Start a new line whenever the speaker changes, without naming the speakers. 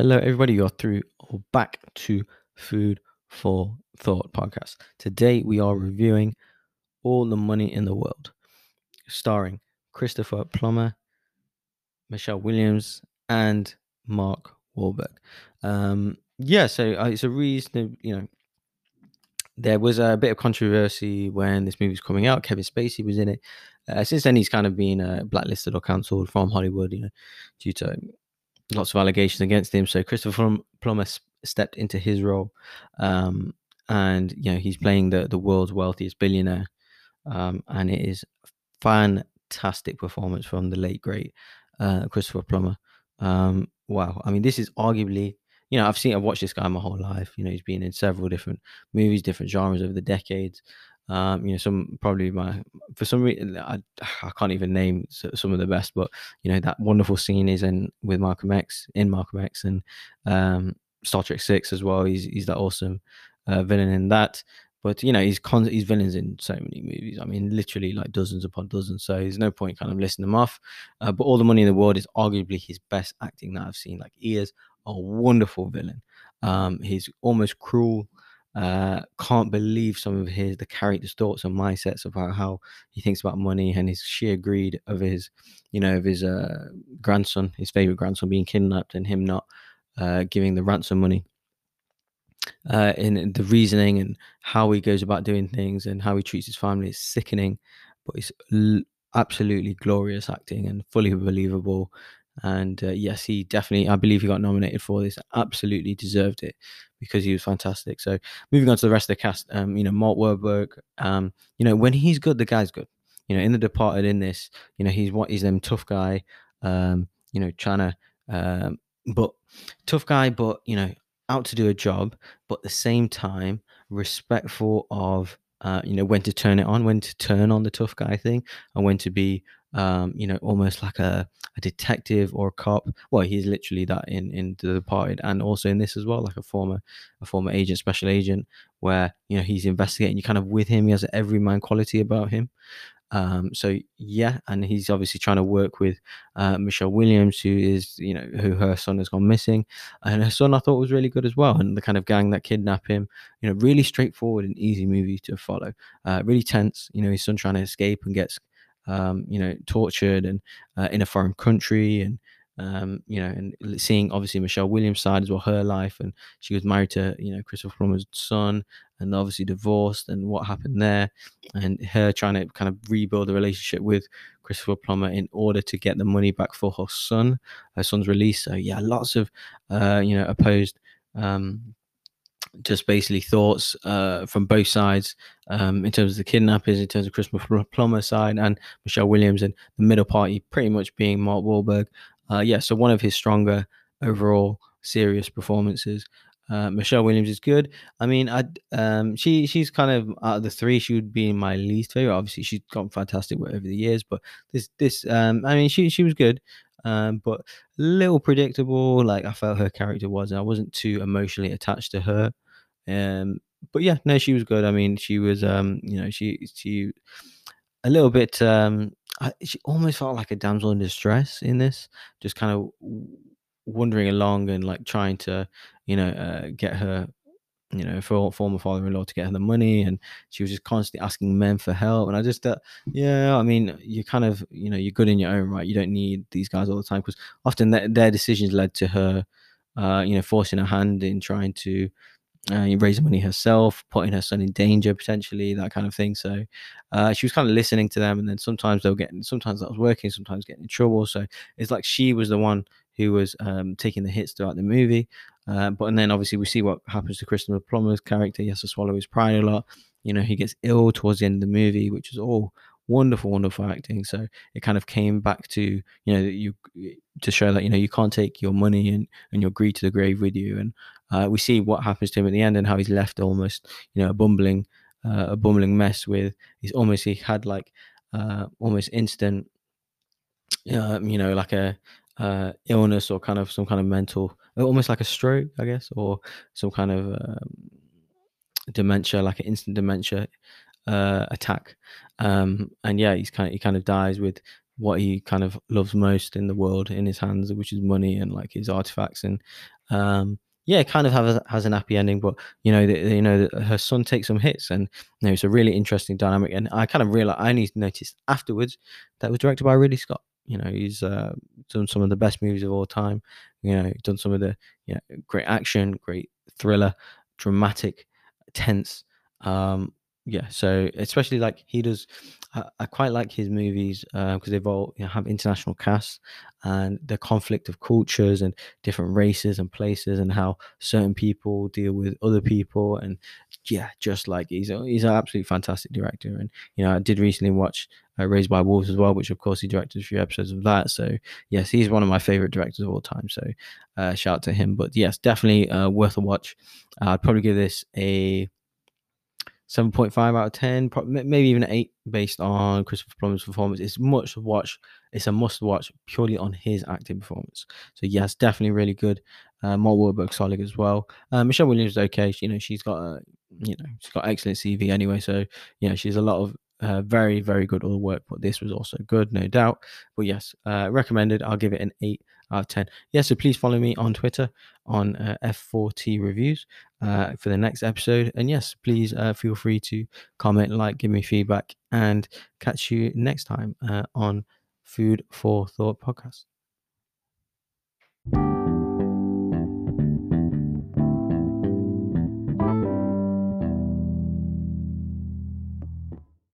Hello, everybody. You're through or back to Food for Thought podcast. Today, we are reviewing All the Money in the World, starring Christopher Plummer, Michelle Williams, and Mark Wahlberg. Um, yeah, so uh, it's a reason, you know, there was a bit of controversy when this movie was coming out. Kevin Spacey was in it. Uh, since then, he's kind of been uh, blacklisted or cancelled from Hollywood, you know, due to lots of allegations against him. So Christopher Plummer stepped into his role, um, and you know he's playing the the world's wealthiest billionaire, um, and it is fantastic performance from the late great uh, Christopher Plummer. Um, wow, I mean this is arguably you know I've seen I've watched this guy my whole life. You know he's been in several different movies, different genres over the decades. Um, you know, some probably my for some reason I, I can't even name some of the best, but you know that wonderful scene is in with Malcolm X in Malcolm X and um, Star Trek Six as well. He's he's that awesome uh, villain in that. But you know he's con- he's villains in so many movies. I mean, literally like dozens upon dozens. So there's no point kind of listing them off. Uh, but all the money in the world is arguably his best acting that I've seen. Like he is a wonderful villain. Um, he's almost cruel uh, can't believe some of his the character's thoughts and mindsets about how he thinks about money and his sheer greed of his, you know, of his uh, grandson, his favorite grandson being kidnapped and him not uh, giving the ransom money. Uh, in the reasoning and how he goes about doing things and how he treats his family is sickening, but it's l- absolutely glorious acting and fully believable. And uh, yes, he definitely, I believe he got nominated for this. Absolutely deserved it because he was fantastic. So moving on to the rest of the cast, um, you know, Mark Wahlberg, um, you know, when he's good, the guy's good. You know, in The Departed, in this, you know, he's what he's them tough guy, um, you know, trying to, um, but tough guy, but you know, out to do a job, but at the same time respectful of uh, you know when to turn it on, when to turn on the tough guy thing, and when to be um, you know, almost like a, a detective or a cop. Well, he's literally that in in The Departed, and also in this as well, like a former a former agent, special agent, where you know he's investigating. You kind of with him. He has an everyman quality about him. Um, so yeah, and he's obviously trying to work with uh, Michelle Williams, who is you know who her son has gone missing, and her son I thought was really good as well, and the kind of gang that kidnap him, you know, really straightforward and easy movie to follow. Uh, really tense, you know, his son trying to escape and gets um, you know, tortured and uh, in a foreign country and um, you know, and seeing obviously Michelle Williams' side as well, her life, and she was married to you know Christopher Plummer's son, and obviously divorced, and what happened there, and her trying to kind of rebuild a relationship with Christopher Plummer in order to get the money back for her son, her son's release. So yeah, lots of uh, you know opposed um, just basically thoughts uh, from both sides um, in terms of the kidnappers, in terms of Christopher Plummer side and Michelle Williams, and the middle party pretty much being Mark Wahlberg. Uh, yeah, so one of his stronger overall serious performances. Uh, Michelle Williams is good. I mean, I um, she she's kind of out of the three, she would be my least favorite. Obviously, she's gotten fantastic over the years, but this this um, I mean, she she was good um, but a little predictable. Like I felt her character was, and I wasn't too emotionally attached to her. Um, but yeah, no, she was good. I mean, she was, um, you know, she she a little bit. Um, I, she almost felt like a damsel in distress in this, just kind of wandering along and like trying to, you know, uh, get her you know, for former father-in-law to get her the money, and she was just constantly asking men for help. And I just, uh, yeah, I mean, you're kind of, you know, you're good in your own right. You don't need these guys all the time because often their, their decisions led to her, uh, you know, forcing her hand in trying to uh, raise money herself, putting her son in danger potentially, that kind of thing. So uh, she was kind of listening to them, and then sometimes they'll get, sometimes that was working, sometimes getting in trouble. So it's like she was the one who was um, taking the hits throughout the movie. Uh, but and then obviously we see what happens to Christopher Plummer's character. He has to swallow his pride a lot. You know, he gets ill towards the end of the movie, which is all wonderful, wonderful acting. So it kind of came back to you know you to show that you know you can't take your money and and your greed to the grave with you. And uh, we see what happens to him at the end and how he's left almost you know a bumbling uh, a bumbling mess with he's almost he had like uh, almost instant um, you know like a uh, illness or kind of some kind of mental, almost like a stroke, I guess, or some kind of um, dementia, like an instant dementia uh, attack. Um, and yeah, he's kind of he kind of dies with what he kind of loves most in the world in his hands, which is money and like his artifacts and um yeah, kind of has has an happy ending, but you know, the, you know, the, her son takes some hits, and you know, it's a really interesting dynamic. And I kind of realized, I only noticed afterwards that was directed by Ridley Scott. You know, he's uh, done some of the best movies of all time. You know, done some of the you know, great action, great thriller, dramatic, tense. Um, yeah, so especially like he does, I, I quite like his movies because uh, they've all you know, have international casts and the conflict of cultures and different races and places and how certain people deal with other people and yeah, just like he's a, he's an absolutely fantastic director. And you know, I did recently watch uh, Raised by Wolves as well, which of course he directed a few episodes of that. So yes, he's one of my favorite directors of all time. So uh, shout out to him. But yes, definitely uh, worth a watch. I'd probably give this a 7.5 out of 10, maybe even 8 based on Christopher Plummer's performance. It's much watch. It's a must watch purely on his acting performance. So yes, definitely really good. Uh, Mark Wahlberg solid as well. Uh, Michelle Williams is okay. You know, she's got a, you know, she's got excellent CV anyway. So you know, she's a lot of uh, very, very good all the work, but this was also good, no doubt. But yes, uh, recommended. I'll give it an 8 out of 10. Yeah, so please follow me on Twitter on uh, F4T Reviews uh, for the next episode. And yes, please uh, feel free to comment, like, give me feedback, and catch you next time uh, on Food for Thought podcast.